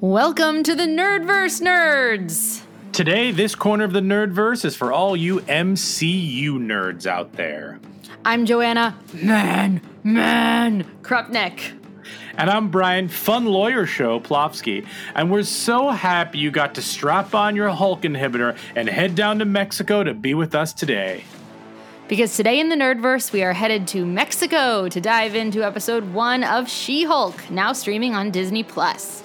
Welcome to the Nerdverse Nerds! Today, this corner of the Nerdverse is for all you MCU nerds out there. I'm Joanna, man, man, Krupnik. And I'm Bryan, fun lawyer show, Plofsky. And we're so happy you got to strap on your Hulk inhibitor and head down to Mexico to be with us today. Because today in the Nerdverse, we are headed to Mexico to dive into episode one of She Hulk, now streaming on Disney Plus.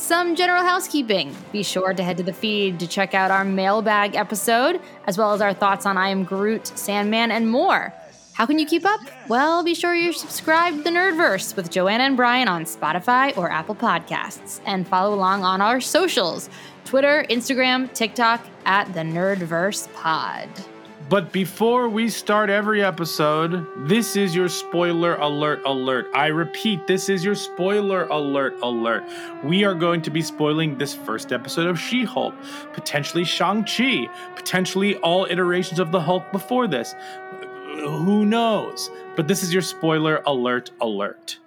Some general housekeeping. Be sure to head to the feed to check out our mailbag episode, as well as our thoughts on I Am Groot, Sandman, and more. How can you keep up? Well, be sure you're subscribed to the Nerdverse with Joanna and Bryan on Spotify or Apple Podcasts, and follow along on our socials Twitter, Instagram, TikTok at the Nerdverse Pod. But before we start every episode, this is your spoiler alert alert. I repeat, this is your spoiler alert alert. We are going to be spoiling this first episode of She Hulk, potentially Shang-Chi, potentially all iterations of the Hulk before this. Who knows? But this is your spoiler alert alert.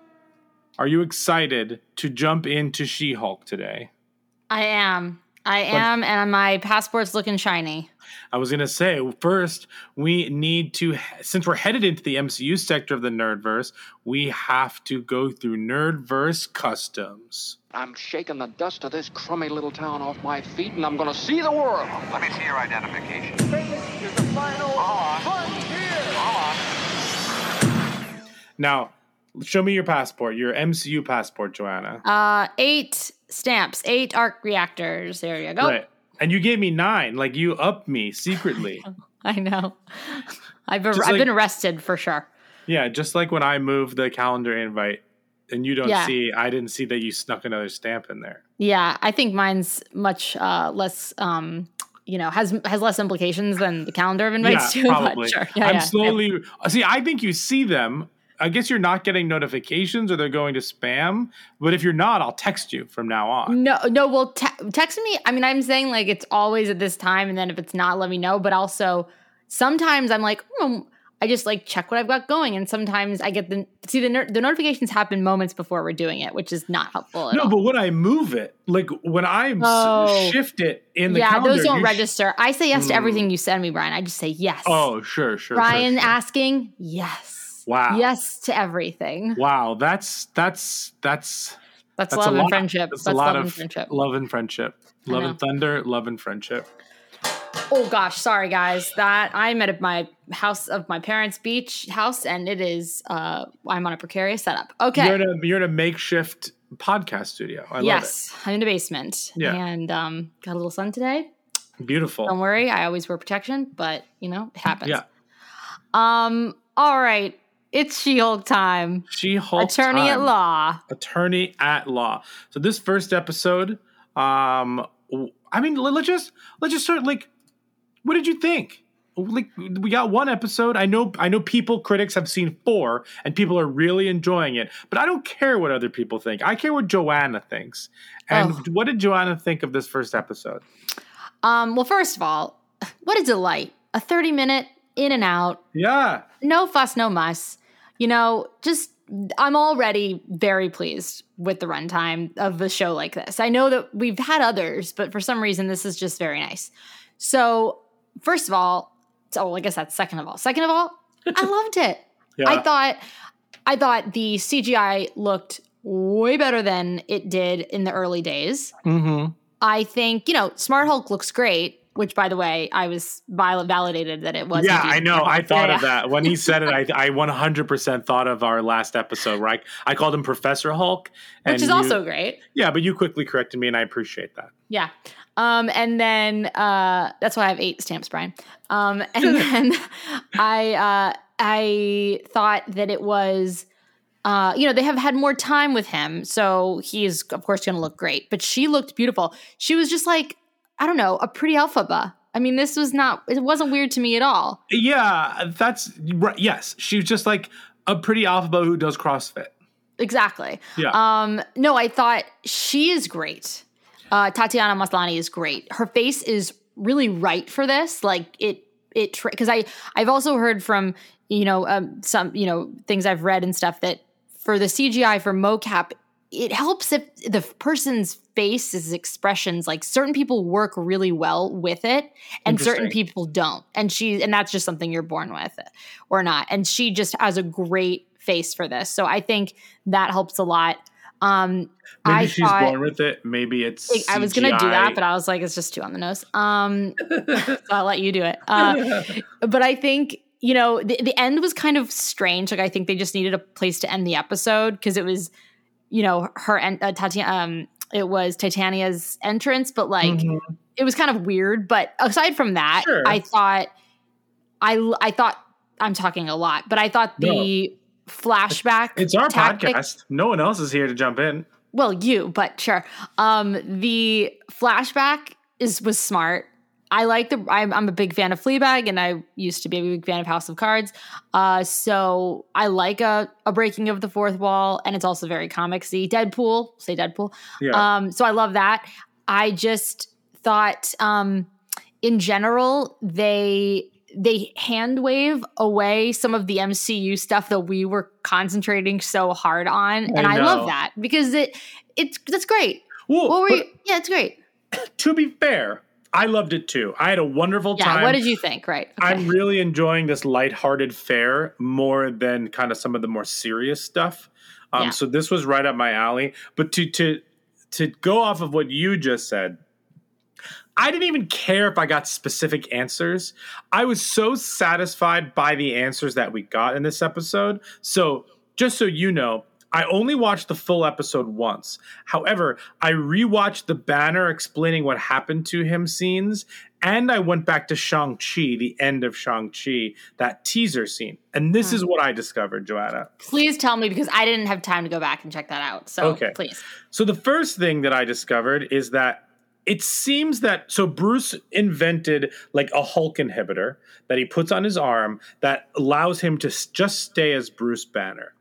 Are you excited to jump into She Hulk today? I am. I am, and my passport's looking shiny. I was gonna say first we need to since we're headed into the MCU sector of the Nerdverse, we have to go through Nerdverse customs. I'm shaking the dust of this crummy little town off my feet, and I'm gonna see the world. Let me see your identification. Now, show me your passport, your MCU passport, Joanna. Uh, eight stamps, eight arc reactors. There you go. Right, and you gave me nine, like you upped me secretly. I know. I've, I've been arrested for sure. yeah, just like when I moved the calendar invite, and you don't Yeah. see, I didn't see that you snuck another stamp in there. Yeah, I think mine's much uh, less. Um, you know, has has less implications than the calendar of invites yeah, too. probably. Sure. Yeah, I'm yeah, slowly. See, I think you see them. I guess you're not getting notifications, or they're going to spam. But if you're not, I'll text you from now on. No, no. Well, te- text me. I mean, I'm saying like it's always at this time, and then if it's not, let me know. But also, sometimes I'm like, hmm, I just like check what I've got going, and sometimes I get the see the ner- the notifications happen moments before we're doing it, which is not helpful. At No, all. but when I move it, like when I Oh. shift it in the yeah, calendar, those don't you sh- register. I say yes to Hmm. everything you send me, Bryan. I just say yes. oh, sure, sure. Bryan sure, sure. asking yes. Wow. Yes to everything. Wow, that's that's that's That's, that's love and friendship. That's, That's, a lot love of and friendship. love and friendship. Love and thunder, love and friendship. Oh gosh, sorry guys. That I'm at my house of my parents' beach house, and it is uh I'm on a precarious setup. Okay. You're in a you're in a makeshift podcast studio. I love yes, I'm in the basement. Yeah. And um got a little sun today. Beautiful. Don't worry, I always wear protection, but you know, it happens. Yeah. Um, all right. It's She-Hulk time. She Hulk Attorney at law. attorney at law. So this first episode, um, I mean, let- let's just let's just start. Like, what did you think? Like, we got one episode. I know, I know, people critics have seen four, and people are really enjoying it. But I don't care what other people think. I care what Joanna thinks. And Oh. what did Joanna think of this first episode? Um, well, first of all, what a delight. A 30 minute in and out. Yeah, no fuss, no muss. You know, just I'm already very pleased with the runtime of the show like this. I know that we've had others, but for some reason, this is just very nice. So, first of all, so I guess that's second of all. Second of all, I loved it. yeah. I thought, I thought the CGI looked way better than it did in the early days. mm-hmm. I think you know, Smart Hulk looks great. Which, by the way, I was validated that it was. Yeah, I know. I thought Yeah, of yeah. that when he said it. I I 100% thought of our last episode where I, I called him Professor Hulk, which is you- also great. yeah. But you quickly corrected me, and I appreciate that. Yeah. Um, and then uh, that's why I have eight stamps, Bryan. Um, and then I uh, I thought that it was uh, you know, they have had more time with him, so he's of course going to look great. But she looked beautiful. She was just like, I don't know, a pretty Elphaba. I mean, this was not. It wasn't weird to me at all. Yeah, that's right. Yes, she's just like a pretty alpha who does CrossFit. Exactly. Yeah. Um, no, I thought she is great. Uh, Tatiana Maslany is great. Her face is really right for this. Like it, it because I I've also heard from you know um, some you know things I've read and stuff that for the CGI for mocap, it helps if the person's face's expressions like certain people work really well with it and certain people don't and she and that's just something you're born with or not and she just has a great face for this so i think that helps a lot um Maybe I she's thought- born with it. Maybe it's. I was gonna do that, but I was like, it's just too on the nose. Um, so I'll let you do it. Uh, but I think you know the, the end was kind of strange. Like I think they just needed a place to end the episode because it was, you know, her and uh, Tatiana. Um, it was Titania's entrance, but like it was kind of weird. But aside from that, Mm-hmm. Sure. I thought, I I thought I'm talking a lot, but I thought the flashback. It's our tactic- podcast. No one else is here to jump in. well you but sure um the flashback is was smart i like the I'm, I'm a big fan of fleabag and i used to be a big fan of house of cards uh so i like a, a breaking of the fourth wall and it's also very comicsy deadpool say deadpool Yeah. um so i love that i just thought um in general they they hand wave away some of the MCU stuff that we were concentrating so hard on, and I, know. love that because it it's that's great. Well, What were you? Yeah, it's great. to be fair, I loved it too. I had a wonderful Yeah. time. What did you think? Right. Okay. I'm really enjoying this lighthearted fare more than kind of some of the more serious stuff. Um, Yeah. So this was right up my alley. But to to to go off of what you just said, I didn't even care if I got specific answers. I was so satisfied by the answers that we got in this episode. So just so you know. I only watched the full episode once. However, I rewatched the banner explaining what happened to him scenes, and I went back to Shang-Chi, the end of Shang-Chi, that teaser scene. And this is what I discovered, Joanna. Please tell me because I didn't have time to go back and check that out. So Okay. please. So the first thing that I discovered is that it seems that so Bruce invented like a Hulk inhibitor that he puts on his arm that allows him to just stay as Bruce Banner.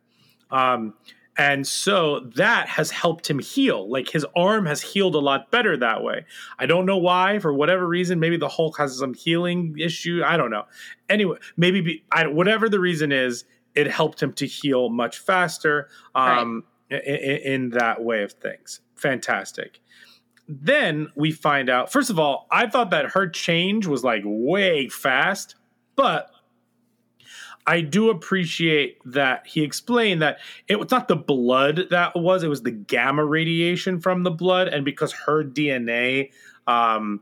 Um, and so that has helped him heal. Like his arm has healed a lot better that way. I don't know why, for whatever reason. Maybe the Hulk has some healing issue. I don't know. Anyway, maybe be, I, whatever the reason is, it helped him to heal much faster. Um, i- i- in that way of things. Fantastic. Then we find out, first of all, I thought that her change was like way fast, but I do appreciate that he explained that it was not the blood that was, it was the gamma radiation from the blood. And because her DNA um,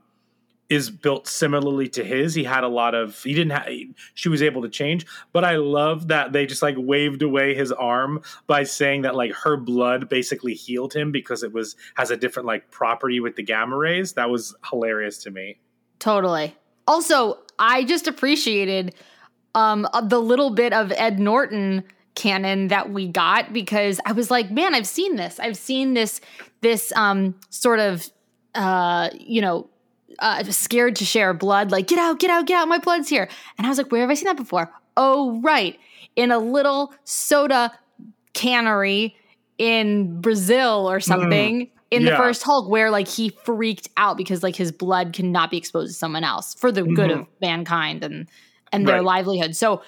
is built similarly to his, he had a lot of, he didn't have, she was able to change. But I love that they just like waved away his arm by saying that like her blood basically healed him because it was, has a different like property with the gamma rays. That was hilarious to me. Totally. Also, I just appreciated um the little bit of Ed Norton canon that we got because I was like, man, I've seen this. I've seen this this um sort of uh you know uh, scared to share blood, like get out, get out, get out, my blood's here. And I was like, where have I seen that before? Oh, right, in a little soda cannery in Brazil or something. In the first Hulk, where like he freaked out because like his blood cannot be exposed to someone else for the good of mankind and and their Right. livelihood. So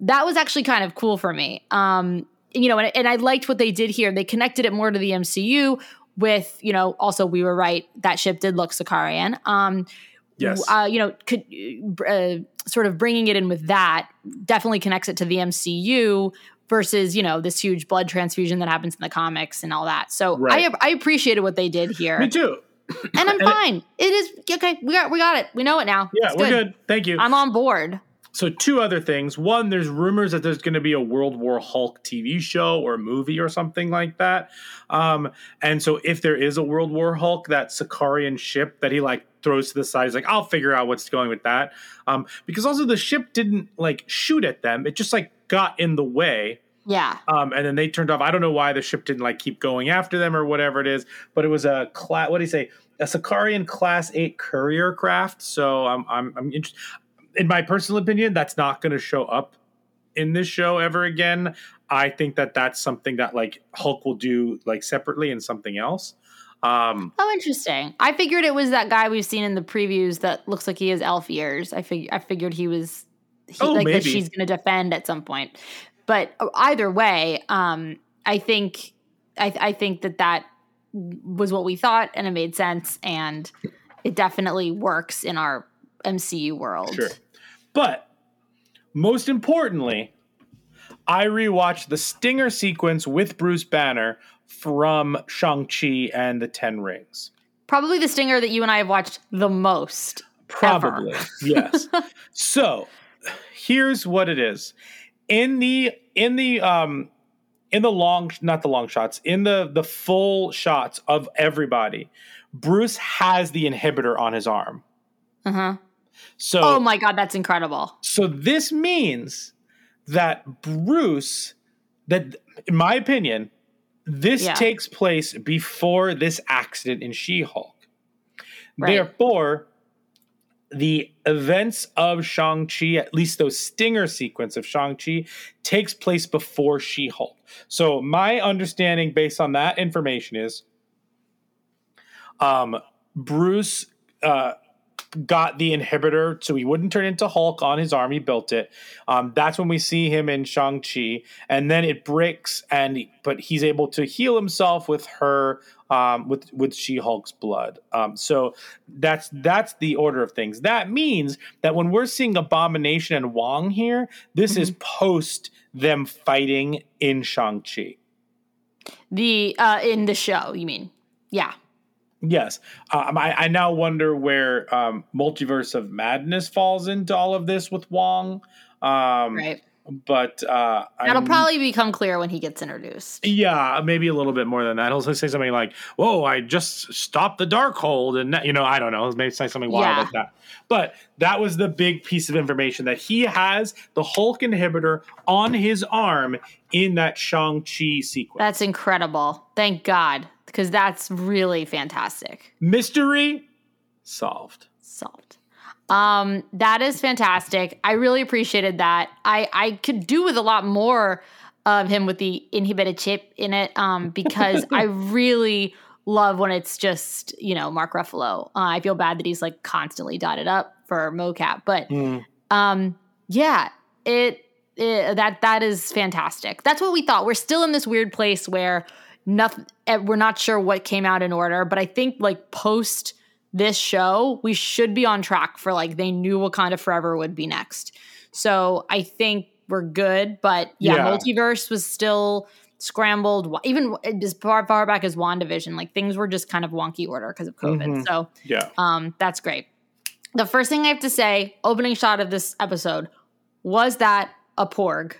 that was actually kind of cool for me. Um, you know, and, and I liked what they did here. They connected it more to the MCU with, you know, also we were right that ship did look Sakaarian. Um, Yes. uh, you know, could uh, sort of bringing it in with that definitely connects it to the MCU versus you know this huge blood transfusion that happens in the comics and all that. So Right. I I appreciated what they did here, Me too. and I'm And it- fine. it is okay. We got we got it. We know it now. Yeah, It's we're good. Thank you. I'm on board. So two other things. One, there's rumors that there's going to be a World War Hulk TV show or movie or something like that. Um, and so if there is a World War Hulk, that Sakaarian ship that he like throws to the side, he's like, I'll figure out what's going with that. Um, because also the ship didn't like shoot at them; it just like got in the way. Yeah. Um, and then they turned off. I don't know why the ship didn't like keep going after them or whatever it is, but it was a class. What do you say? A Sakaarian Class Eight courier craft. So I'm I'm I'm interested. In my personal opinion, that's not going to show up in this show ever again. I think that that's something that like Hulk will do like separately and something else. Um, Oh, interesting. I figured it was that guy we've seen in the previews that looks like he has elf ears. I fig- I figured he was he, Oh, like that she's going to defend at some point. But uh, either way, um, I think I, I think that that was what we thought, and it made sense, and it definitely works in our MCU world. Sure. But most importantly, I rewatched the Stinger sequence with Bruce Banner from Shang-Chi and the Ten Rings. Probably the stinger that you and I have watched the most. Probably. yes. So here's what it is. In the in the um in the long not the long shots, in the the full shots of everybody, Bruce has the inhibitor on his arm. Uh huh. So Oh my god, that's incredible. So this means that Bruce, that in my opinion, this Yeah. takes place before this accident in She-Hulk. Right. Therefore, the events of Shang-Chi, at least those stinger sequence of Shang-Chi, takes place before She-Hulk. So my understanding based on that information is um Bruce uh got the inhibitor so he wouldn't turn into Hulk on his arm. He built it. Um, that's when we see him in Shang-Chi. And then it breaks and but he's able to heal himself with her um, with with She-Hulk's blood. Um, so that's that's the order of things. That means that when we're seeing Abomination and Wong here, this is post them fighting in Shang-Chi. The uh in the show, you mean? Yeah. Yes, um, I, I now wonder where um, Multiverse of Madness falls into all of this with Wong. Um, Right. But uh, That'll I'm- probably become clear when he gets introduced. yeah, maybe a little bit more than that. He'll say something like, "Whoa, I just stopped the Darkhold," and you know, I don't know, maybe say something wild Yeah. like that. But that was the big piece of information that he has the Hulk inhibitor on his arm in that Shang Chi sequence. That's incredible. Thank God. Because that's really fantastic. Mystery solved. Solved. Um, that is fantastic. I really appreciated that. I I could do with a lot more of him with the inhibited chip in it. Um, because I really love when it's just you know Mark Ruffalo. Uh, I feel bad that he's like constantly dotted up for mocap, but Mm. um, yeah, it, it that that is fantastic. That's what we thought. We're still in this weird place where nothing. We're not sure what came out in order, but I think like post this show, we should be on track for like they knew Wakanda Forever would be next. So I think we're good. But yeah, Yeah. multiverse was still scrambled. Even as far far back as Wandavision, like things were just kind of wonky order because of COVID. Mhm. So Yeah. um, that's great. The first thing I have to say, opening shot of this episode, was that a porg?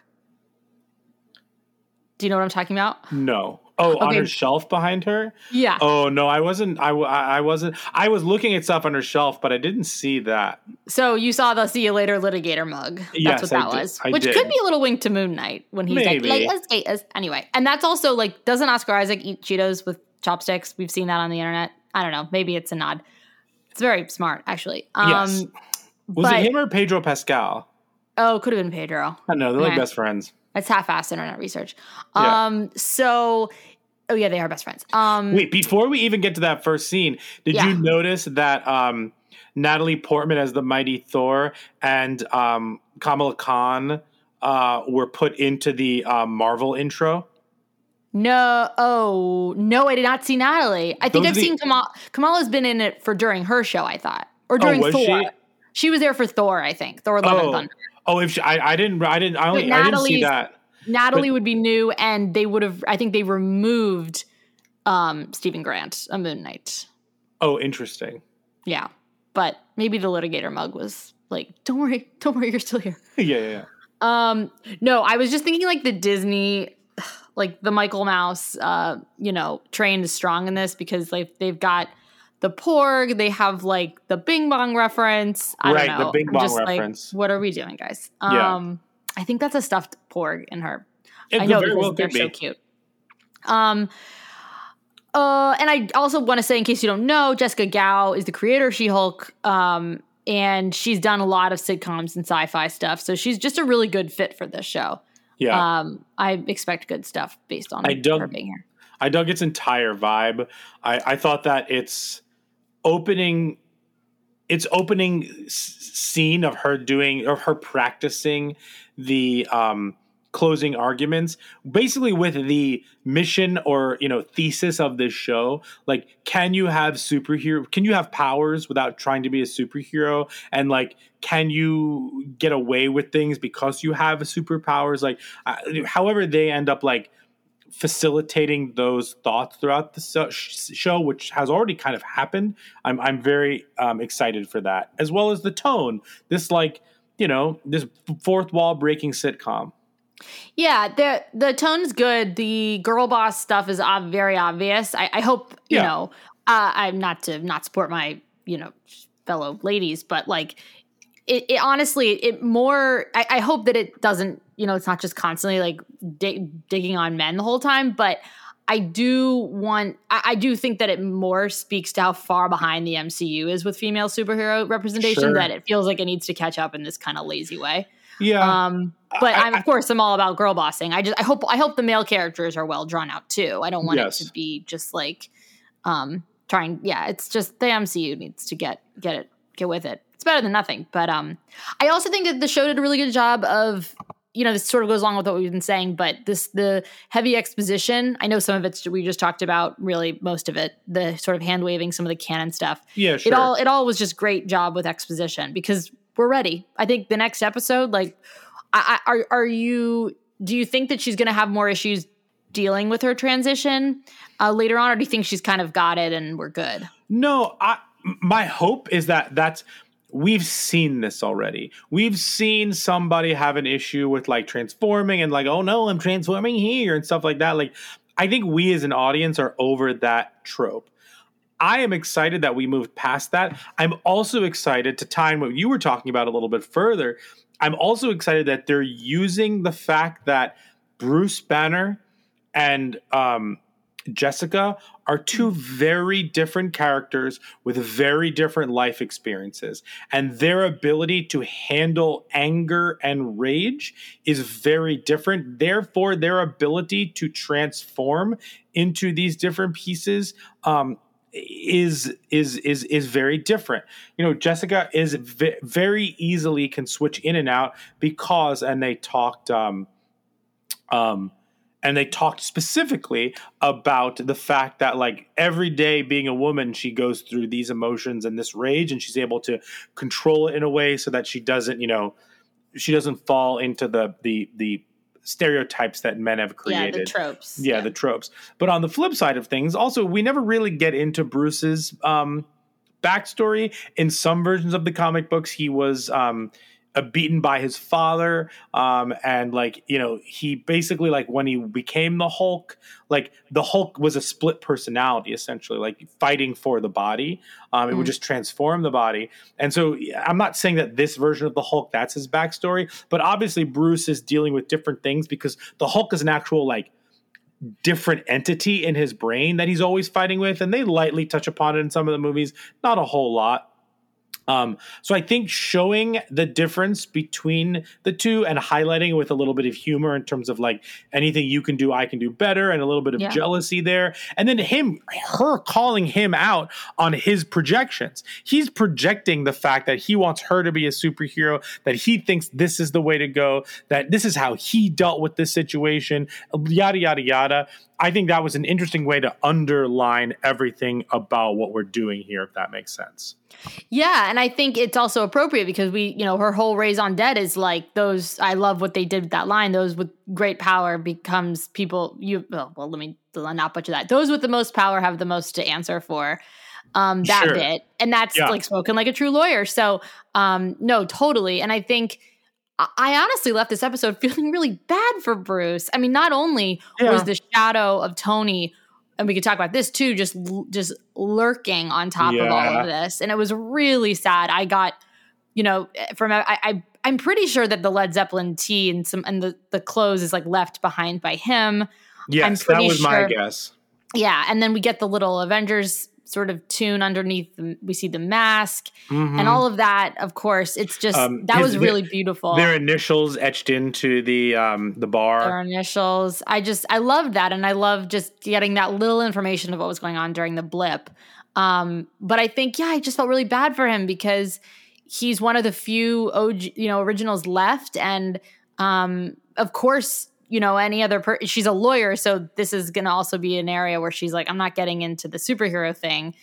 Do you know what I'm talking about? No. Oh, on her shelf behind her. Yeah. Oh no, I wasn't. I I wasn't. I was looking at stuff on her shelf, but I didn't see that. So you saw the "See You Later" litigator mug. That's Yes, what that was. Which did. could be a little wink to Moon Knight when he's Maybe. like, "Latest gators." Anyway, and that's also like, doesn't Oscar Isaac eat Cheetos with chopsticks? We've seen that on the internet. I don't know. Maybe it's a nod. It's very smart, actually. Um, yes. Was but- it him or Pedro Pascal? Oh, could have been Pedro. I know. They're like best friends. It's half-assed internet research. Yeah. Um, so oh yeah, they are best friends. Um, Wait, before we even get to that first scene, did Yeah. you notice that um, Natalie Portman as the mighty Thor and um, Kamala Khan uh, were put into the um, Marvel intro? no, oh no, I did not see Natalie. I think Those I've the- seen Kamala. Kamala's been in it for during her show. I thought, or during Oh, Thor. she? She? was there for Thor. I think Thor: Love and Oh, Thunder. Oh, if she, I, I didn't, I didn't, I only, I didn't see that. Natalie would be new, and they would have. I think they removed um, Steven Grant, a Moon Knight. Oh, interesting. Yeah, but maybe the litigator mug was like, "Don't worry, don't worry, you're still here." yeah, yeah, yeah. Um, no, I was just thinking like the Disney, like the Michael Mouse, uh, you know, train is strong in this because like they've got the Porg, they have like the Bing Bong reference. I Right, don't the. Bing Bong just like, reference. what are we doing, guys? Yeah. Um, I think that's a stuffed Porg in her. It I know because well they're could so be. cute. Um, uh, and I also want to say, in case you don't know, Jessica Gao is the creator of She Hulk. Um, and she's done a lot of sitcoms and sci-fi stuff, so she's just a really good fit for this show. Yeah. Um, I expect good stuff based on I dug- her being here. I dug its entire vibe. I, I thought that its opening, its opening scene of her doing of her practicing the um, closing arguments, basically with the mission or you know thesis of this show. Like, can you have superhero? Can you have powers without trying to be a superhero? And like, can you get away with things because you have superpowers? Like, uh, however they end up like facilitating those thoughts throughout the show, which has already kind of happened. I'm I'm very um, excited for that, as well as the tone. This like you know this fourth wall breaking sitcom. Yeah, the the tone's good. The girl boss stuff is ob- very obvious. I, I hope you Yeah. know. Uh, I'm not to not support my you know fellow ladies, but like it, it honestly, it more. I, I hope that it doesn't. You know, it's not just constantly like dig, digging on men the whole time, but. I do want. I, I do think that it more speaks to how far behind the MCU is with female superhero representation. Sure. That it feels like it needs to catch up in this kind of lazy way. Yeah, Um, but I- am of course I'm all about girl bossing. I just I hope I hope the male characters are well drawn out too. I don't want Yes. it to be just like um trying yeah, it's just the MCU needs to get get it get with it. It's better than nothing. But um I also think that the show did a really good job of you know, this sort of goes along with what we've been saying, but this the heavy exposition. I know some of it's we just talked about, really most of it, the sort of hand waving, some of the canon stuff yeah, sure. it all it all was just great job with exposition because we're ready. I think the next episode, like, I, I, are are you? Do you think that she's going to have more issues dealing with her transition uh, later on, or do you think she's kind of got it and we're good? No, I my hope is that that's we've seen this already. We've seen somebody have an issue with like transforming and like, oh no, I'm transforming here and stuff like that. Like, I think we as an audience are over that trope. I am excited that we moved past that. I'm also excited to tie in what you were talking about a little bit further. I'm also excited that they're using the fact that Bruce Banner and um, Jessica are two very different characters with very different life experiences. And their ability to handle anger and rage is very different. Therefore, their ability to transform into these different pieces um, is is is is very different. You know, Jessica is ve- very easily can switch in and out because, and they talked. Um, um, and they talked specifically about the fact that like every day being a woman she goes through these emotions and this rage and she's able to control it in a way so that she doesn't you know she doesn't fall into the the the stereotypes that men have created Yeah, the tropes. yeah, the tropes. But on the flip side of things, also we never really get into Bruce's um, backstory. In some versions of the comic books, he was um, beaten by his father, um, and like you know, he basically like when he became the Hulk, like the Hulk was a split personality essentially, like fighting for the body. Um, it would Mm. just transform the body, and so I'm not saying that this version of the Hulk that's his backstory, but obviously Bruce is dealing with different things because the Hulk is an actual like different entity in his brain that he's always fighting with, and they lightly touch upon it in some of the movies, not a whole lot. Um, so I think showing the difference between the two and highlighting with a little bit of humor in terms of like anything you can do, I can do better, and a little bit of Yeah. jealousy there, and then him, her calling him out on his projections. He's projecting the fact that he wants her to be a superhero, that he thinks this is the way to go, that this is how he dealt with this situation, yada yada yada. I think that was an interesting way to underline everything about what we're doing here, if that makes sense. Yeah, and I think it's also appropriate because we, you know, her whole raison d'etre is like those. I love what they did with that line. Those with great power becomes people. You well, well let me not butcher that. Those with the most power have the most to answer for. Um, that Sure. bit, and that's Yeah. like spoken like a true lawyer. So, um, no, totally. And I think I- honestly left this episode feeling really bad for Bruce. I mean, not only Yeah. was the shadow of Tony, and we could talk about this too, just just lurking on top of all of this, and it was really sad. I got, you know, from I, I I'm pretty sure that the Led Zeppelin tee and some and the the clothes is like left behind by him. Yes, that was my guess. Yeah, and then we get the little Avengers sort of tune underneath. The, we see the mask and all of that. Of course, it's just Mm-hmm. Um, that was really beautiful. Their initials etched into the um the bar. Their initials. I just I loved that, and I love just getting that little information of what was going on during the blip. Um, but I think yeah, I just felt really bad for him because he's one of the few OG, you know, originals left, and um, of course, you know, any other per- she's a lawyer, so this is going to also be an area where she's like, I'm not getting into the superhero thing.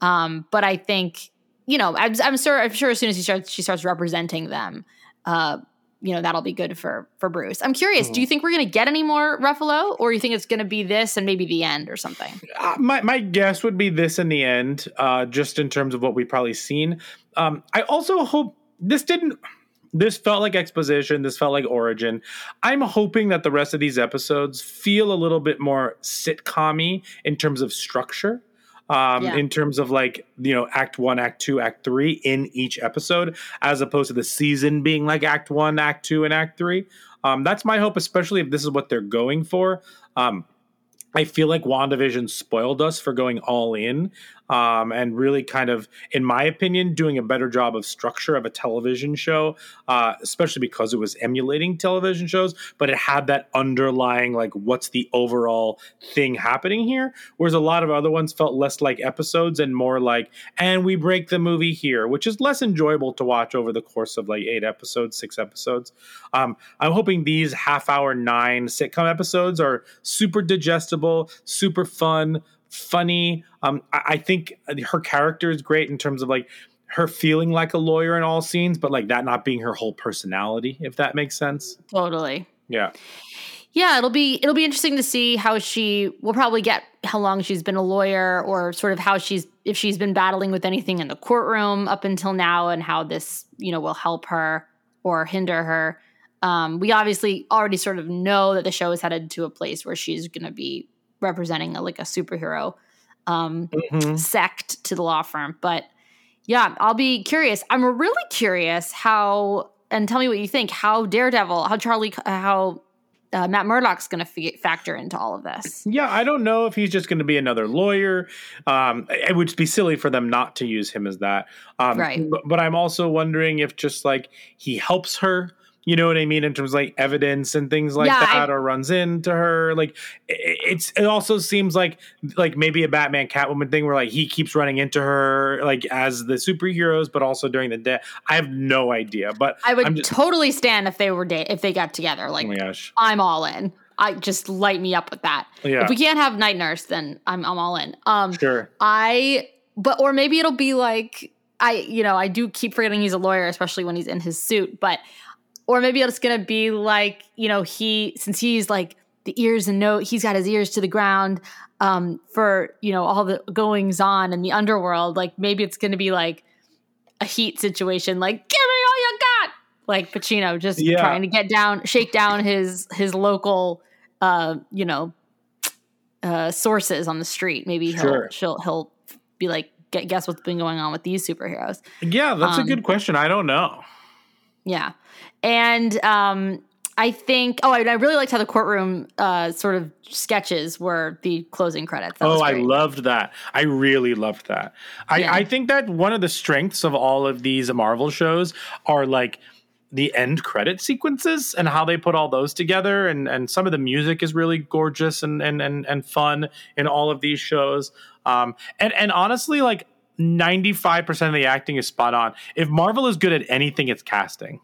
Um, but I think you know, I'm, I'm sure I'm sure as soon as she starts she starts representing them, uh, you know, that'll be good for for Bruce. I'm curious, do you think we're going to get any more Ruffalo, or you think it's going to be this and maybe the end or something? Uh, my my guess would be this in the end, uh, just in terms of what we've probably seen. Um, I also hope this didn't. This felt like exposition. This felt like origin. I'm hoping that the rest of these episodes feel a little bit more sitcom in terms of structure. Um, Yeah. in terms of like you know act one act two act three in each episode as opposed to the season being like act one act two and act three um, that's my hope especially if this is what they're going for um, I feel like WandaVision spoiled us for going all in um, and really kind of, in my opinion, doing a better job of structure of a television show, uh, especially because it was emulating television shows, but it had that underlying, like, what's the overall thing happening here? Whereas a lot of other ones felt less like episodes and more like, and we break the movie here, which is less enjoyable to watch over the course of like eight episodes, six episodes. Um, I'm hoping these half hour, nine sitcom episodes are super digestible, super fun, funny. Um, I, I think her character is great in terms of like her feeling like a lawyer in all scenes, but like that not being her whole personality, if that makes sense. Totally. Yeah. Yeah, it'll be it'll be interesting to see how she will probably get how long she's been a lawyer or sort of how she's if she's been battling with anything in the courtroom up until now and how this, you know, will help her or hinder her. Um, we obviously already sort of know that the show is headed to a place where she's going to be representing a, like a superhero um, Mhm. sect to the law firm. But yeah, I'll be curious. I'm really curious how, and tell me what you think. How Daredevil, how Charlie, how uh, Matt Murdock's going to f- factor into all of this. Yeah, I don't know if he's just going to be another lawyer. Um, it would be silly for them not to use him as that. Um, Right. But, but I'm also wondering if just like he helps her. You know what I mean in terms of like evidence and things like Yeah, that, I- or runs into her. Like i- it's it also seems like like maybe a Batman Catwoman thing where like he keeps running into her like as the superheroes, but also during the day. I have no idea, but I would just, totally stand if they were da- if they got together. Like oh my gosh, I'm all in. I just light me up with that. Yeah. If we can't have Night Nurse, then I'm I'm all in. Um, sure. I but or maybe it'll be like I you know I do keep forgetting he's a lawyer, especially when he's in his suit. But or maybe it's gonna be like you know he since he's like the ears and note he's got his ears to the ground um, for you know all the goings on in the underworld. Like maybe it's gonna be like a heat situation, like give me all you got, like Pacino just Yeah. trying to get down, shake down his his local, uh, you know, uh, sources on the street. Maybe he'll Sure. she'll he'll be like, guess what's been going on with these superheroes? Yeah, that's a Um, good question. I don't know. Yeah, and um, I think oh, I, I really liked how the courtroom uh, sort of sketches were the closing credits. That Oh, I loved that. I really loved that. I, Yeah. I think that one of the strengths of all of these Marvel shows are like the end credit sequences and how they put all those together and and some of the music is really gorgeous and and and, and fun in all of these shows um and and honestly like 95% of the acting is spot on if marvel is good at anything it's casting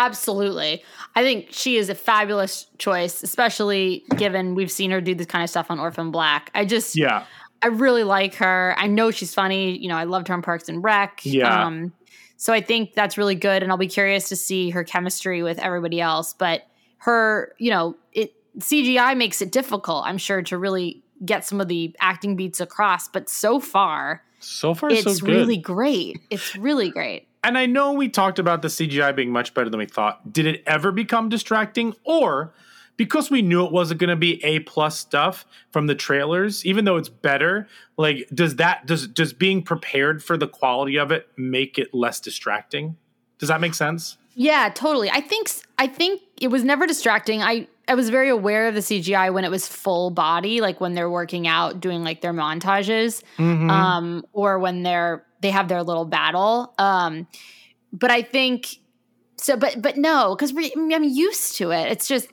Absolutely. I think she is a fabulous choice, especially given we've seen her do this kind of stuff on Orphan Black. I just, yeah I really like her. I know she's funny. You know, I loved her on Parks and Rec. Yeah. Um, so I think that's really good, and I'll be curious to see her chemistry with everybody else. But her, you know, it CGI makes it difficult, I'm sure, to really get some of the acting beats across. But so far, so far it's so good really great. It's really great. And I know we talked about the CGI being much better than we thought. Did it ever become distracting, or because we knew it wasn't going to be a plus stuff from the trailers, even though it's better? Like, does that does does being prepared for the quality of it make it less distracting? Does that make sense? Yeah, totally. I think I think it was never distracting. I I was very aware of the CGI when it was full body, like when they're working out, doing like their montages, um, or when they're they have their little battle. Um, but I think so. But but no, because I'm used to it. It's just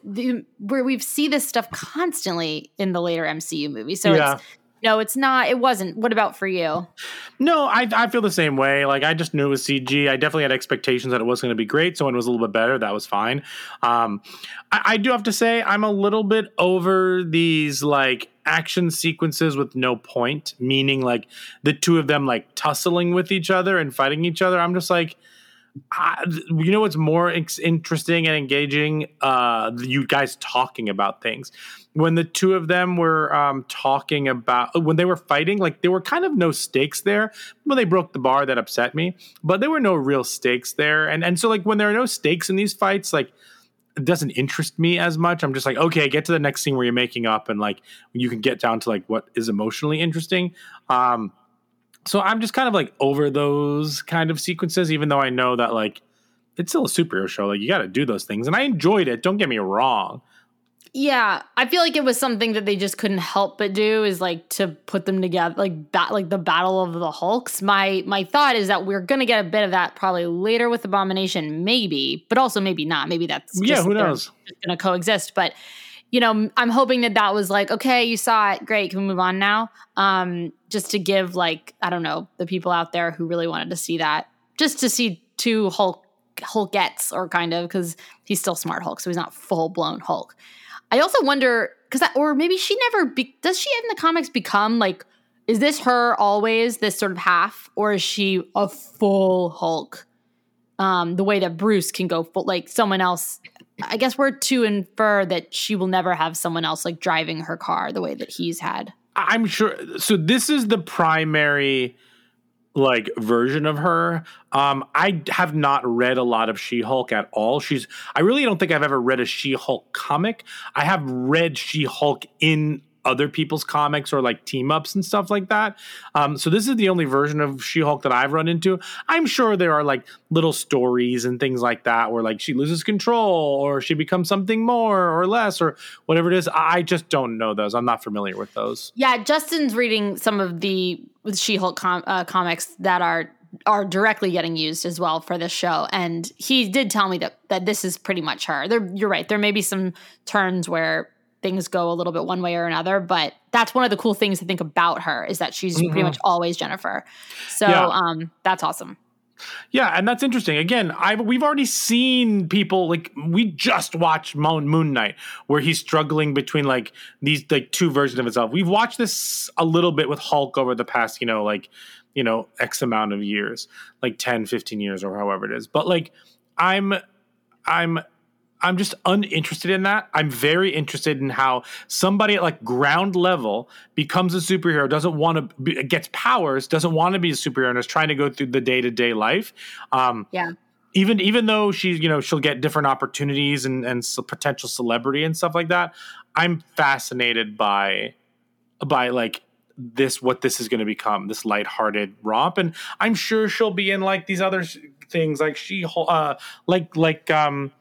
where we see this stuff constantly in the later MCU movies. So Yeah. it's no, it's not. It wasn't. What about for you? No, I, I feel the same way. Like I just knew it was CG. I definitely had expectations that it was going to be great. So when it was a little bit better, that was fine. Um, I, I do have to say I'm a little bit over these like action sequences with no point. Meaning like the two of them like tussling with each other and fighting each other. I'm just like. I, you know what's more ex- interesting and engaging? Uh, you guys talking about things. When the two of them were um, talking about when they were fighting, like there were kind of no stakes there. When they broke the bar, that upset me. But there were no real stakes there, and and so like when there are no stakes in these fights, like it doesn't interest me as much. I'm just like, okay, get to the next scene where you're making up, and like you can get down to like what is emotionally interesting. Um, so I'm just kind of like over those kind of sequences, even though I know that like it's still a superhero show. Like you got to do those things, and I enjoyed it. Don't get me wrong. Yeah, I feel like it was something that they just couldn't help but do is like to put them together, like bat, like the battle of the Hulks. My my thought is that we're gonna get a bit of that probably later with Abomination, maybe, but also maybe not. Maybe that's Yeah, just who knows? gonna coexist. But you know, I'm hoping that that was like, okay, you saw it, great, can we move on now? Um, just to give like I don't know the people out there who really wanted to see that, just to see two Hulk Hulkettes or kind of because he's still smart Hulk, so he's not full blown Hulk. I also wonder because, or maybe she never be, does she in the comics become like, is this her always this sort of half, or is she a full Hulk? Um, the way that Bruce can go full, like someone else. I guess we're to infer that she will never have someone else like driving her car the way that he's had. I'm sure. So this is the primary like version of her. Um, I have not read a lot of She-Hulk at all. She's. I really don't think I've ever read a She-Hulk comic. I have read She-Hulk in other people's comics or like team ups and stuff like that. Um, so this is the only version of She-Hulk that I've run into. I'm sure there are like little stories and things like that where like she loses control or she becomes something more or less or whatever it is. I just don't know those. I'm not familiar with those. Yeah, Justin's reading some of the She-Hulk com- uh, comics that are are directly getting used as well for this show, and he did tell me that that this is pretty much her. There, you're right. There may be some turns where things go a little bit one way or another, but that's one of the cool things to think about her is that she's pretty much always Jennifer. So Yeah. um, that's awesome. Yeah, and that's interesting. Again, I we've already seen people like we just watched Moon, Moon Knight where he's struggling between like these like two versions of himself. We've watched this a little bit with Hulk over the past, you know, like, you know, X amount of years, like 10, 15 years or however it is. But like I'm I'm I'm just uninterested in that. I'm very interested in how somebody at like ground level becomes a superhero, doesn't want to be, gets powers, doesn't want to be a superhero, and is trying to go through the day to day life. Um, Yeah. even even though she's you know she'll get different opportunities and and potential celebrity and stuff like that. I'm fascinated by by like this what this is going to become this lighthearted romp and i'm sure she'll be in like these other things like she uh like like um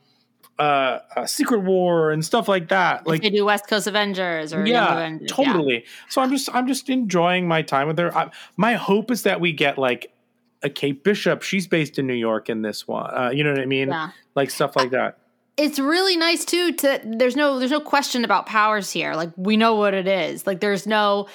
uh, uh secret war and stuff like that. Like like they do West Coast Avengers or yeah Avengers. yeah. totally. So i'm just i'm just enjoying my time with her. I, my hope is that we get like a kate bishop. She's based in new york in this one. Uh, you know what i mean? Yeah. like stuff like that. It's really nice too to there's no there's no question about powers here. Like we know what it is. Like there's no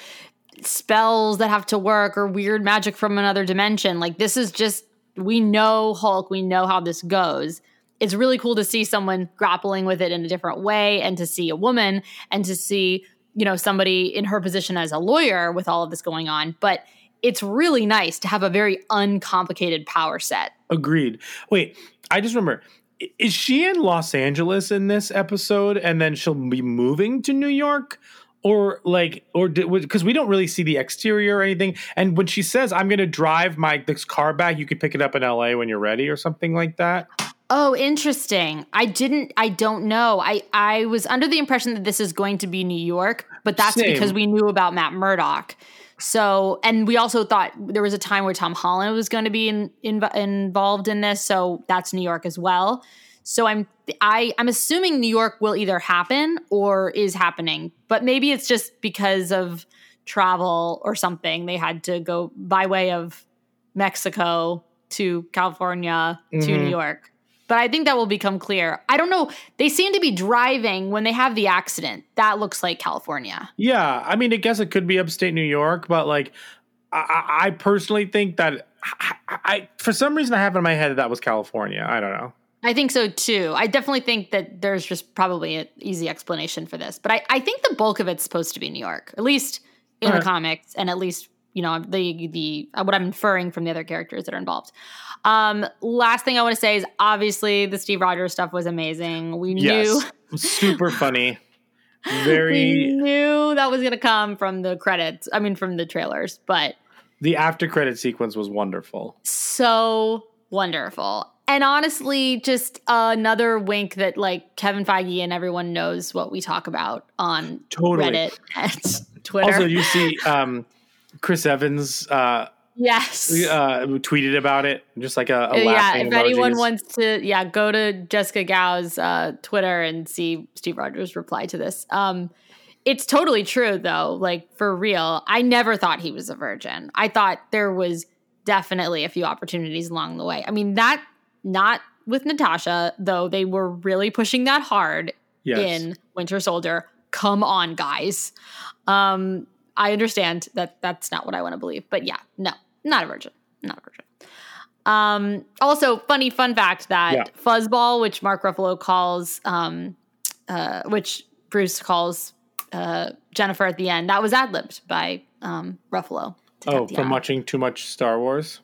spells that have to work or weird magic from another dimension. Like this is just we know hulk. We know how this goes it's really cool to see someone grappling with it in a different way and to see a woman and to see you know somebody in her position as a lawyer with all of this going on but it's really nice to have a very uncomplicated power set Agreed. Wait, I just remember. Is she in Los Angeles in this episode, and then she'll be moving to New York, or like, or because we don't really see the exterior or anything? And when she says, "I'm going to drive my this car back," you could pick it up in L.A. when you're ready, or something like that. Oh, interesting. I didn't I don't know. I I was under the impression that this is going to be New York, but that's Same. because we knew about Matt Murdock. So, and we also thought there was a time where Tom Holland was going to be in, in, involved in this, so that's New York as well. So I'm I I'm assuming New York will either happen or is happening, but maybe it's just because of travel or something. They had to go by way of Mexico to California to Mhm. New York. But I think that will become clear. I don't know. They seem to be driving when they have the accident. That looks like California. Yeah, I mean, I guess it could be upstate New York, but like, I, I personally think that I, I, for some reason, I have in my head that that was California. I don't know. I think so too. I definitely think that there's just probably an easy explanation for this. But I, I think the bulk of it's supposed to be New York, at least in Okay. the comics, and at least you know the the what I'm inferring from the other characters that are involved. Um, last thing I want to say is obviously the Steve Rogers stuff was amazing. We Yes, knew super funny, we very. knew that was going to come from the credits. I mean, from the trailers, but The after credit sequence was wonderful. so wonderful. And honestly, just another wink that like Kevin Feige and everyone knows what we talk about on Totally. Reddit and Twitter. Also, you see, um, Chris Evans uh, yes. uh, tweeted about it, just like a, a yeah, if anyone wants to, yeah, go to Jessica Gao's uh, Twitter and see Steve Rogers' reply to this. Um, it's totally true, though. Like for real, I never thought he was a virgin. I thought there was definitely a few opportunities along the way. I mean, that not with Natasha, though. They were really pushing that hard yes. in Winter Soldier. Come on, guys. Um, I understand that that's not what I want to believe, but yeah, no, not a virgin, not a virgin. Um, also, funny fun fact that Yeah. fuzzball, which Mark Ruffalo calls, um, uh, which Bruce calls uh, Jennifer at the end, that was ad libbed by um, Ruffalo. Oh, from watching too much Star Wars.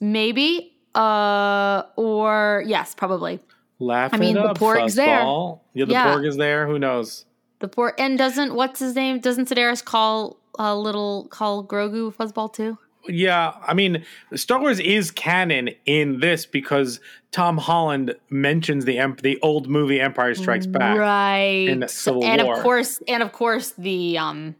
maybe, uh, or yes, probably. Laugh I mean, it the up, Porg's there. fuzzball. Yeah, the Yeah. Porg is there. Who knows? The poor and doesn't what's his name? Doesn't Sedaris call a little call Grogu fuzzball too? Yeah, I mean, Star Wars is canon in this because Tom Holland mentions the emp- the old movie Empire Strikes Back. right? in Civil and War. of course, and of course, the um,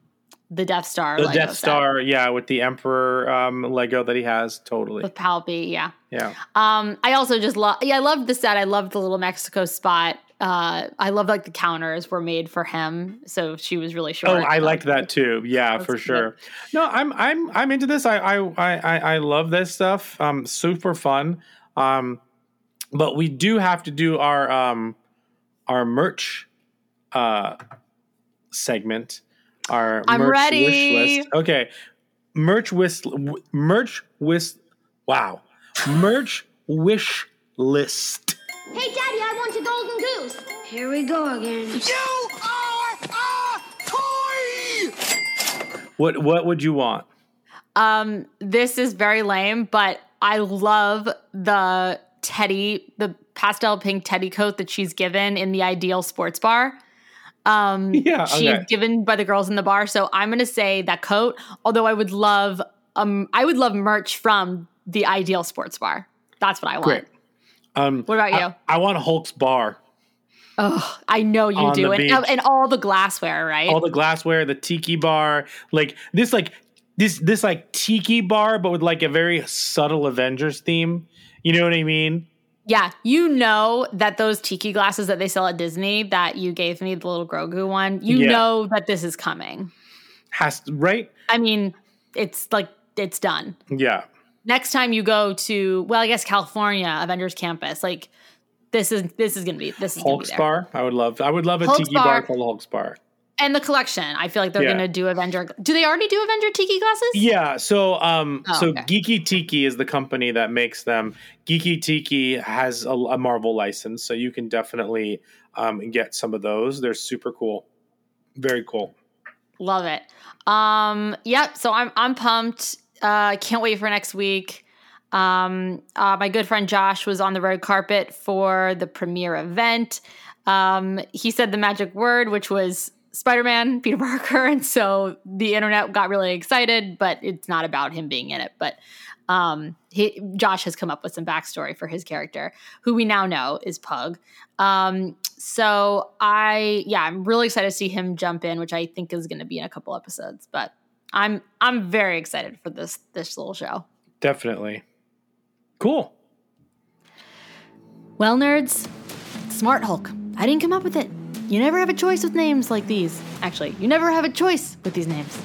the Death Star, The Lego Death set Star, yeah, with the Emperor um, Lego that he has, totally. with Palpy, yeah. Yeah, Um, I also just love, yeah, I love the set. I love the little Mexico spot. Uh, I love like the counters were made for him, so she was really short. Oh, I liked that too. Yeah, for good. sure. No, I'm I'm I'm into this. I I I I love this stuff. Um, super fun. Um, but we do have to do our um our merch uh segment. Our I'm merch ready. wish list. Okay, merch wish merch wish. Wow, merch wish list. Hey, Daddy, I want a golden goose. Here we go again. You are a toy. What what would you want? Um, this is very lame, but I love the teddy, the pastel pink teddy coat that she's given in the ideal sports bar. Um, Yeah, she's okay. given by the girls in the bar. So I'm gonna say that coat. Although I would love, um, I would love merch from the ideal sports bar. That's what I want. Great. Um, What about you? I, want Hulk's bar. Oh, I know you do, and, and all the glassware, right? all the glassware, the tiki bar, like this, like this, this like tiki bar, but with like a very subtle Avengers theme. You know what I mean? Yeah, you know that those tiki glasses that they sell at Disney that you gave me, the little Grogu one, you Yeah. know that this is coming. Has to, right? I mean, it's like it's done. Yeah. Next time you go to, well, I guess California Avengers Campus, like this is this is gonna be this is Hulk's bar. I would love. I would love a Hulk's tiki bar. bar called Hulk's bar. and the collection. I feel like they're Yeah. gonna do Avenger. Do they already do Avenger tiki glasses? Yeah. So, um, Oh, so okay. Geeky Tiki is the company that makes them. Geeky Tiki has a, a Marvel license, so you can definitely um, get some of those. They're super cool. Very cool. Love it. Um, yep. So I'm I'm pumped. Uh, can't wait for next week. Um, uh, my good friend Josh was on the red carpet for the premiere event. Um, he said the magic word, which was Spider Man, Peter Parker. And so the internet got really excited, but it's not about him being in it. But um, he, Josh has come up with some backstory for his character, who we now know is Pug. Um, so I, yeah, I'm really excited to see him jump in, which I think is going to be in a couple episodes. But I'm I'm very excited for this this little show. Definitely. Cool. Well, nerds, Smart Hulk. I didn't come up with it. You never have a choice with names like these. Actually, you never have a choice with these names.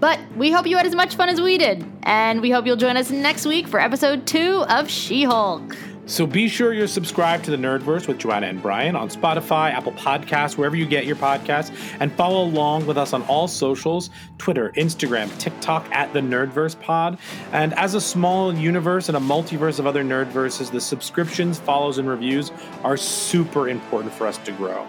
But we hope you had as much fun as we did, and we hope you'll join us next week for episode two of She Hulk. So be sure you're subscribed to the Nerdverse with Joanna and Bryan on Spotify, Apple Podcasts, wherever you get your podcasts, and follow along with us on all socials Twitter, Instagram, TikTok at the Nerdverse Pod. And as a small universe and a multiverse of other Nerdverses, the subscriptions, follows, and reviews are super important for us to grow.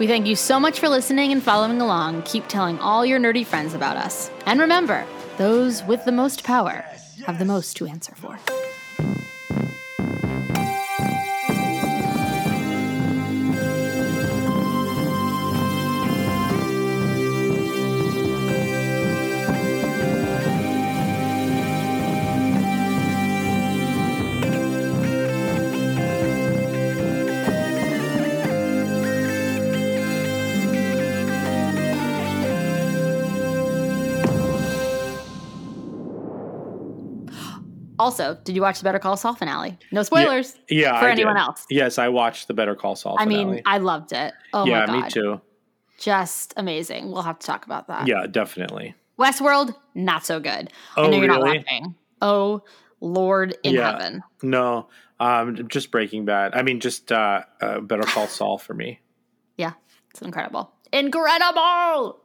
We thank you so much for listening and following along. Keep telling all your nerdy friends about us. And remember, those with the most power have the most to answer for. Also, did you watch the Better Call Saul finale? No spoilers. Yeah, for I anyone did. else. Yes, I watched the Better Call Saul. I mean, I loved it. Oh yeah, my god, me too. just amazing. We'll have to talk about that. Yeah, definitely. Westworld, not so good. I Oh, know you're not laughing. Oh Lord in Yeah. heaven. No, um, just Breaking Bad. I mean, just uh, uh, Better Call Saul for me. Yeah, it's incredible. Incredible.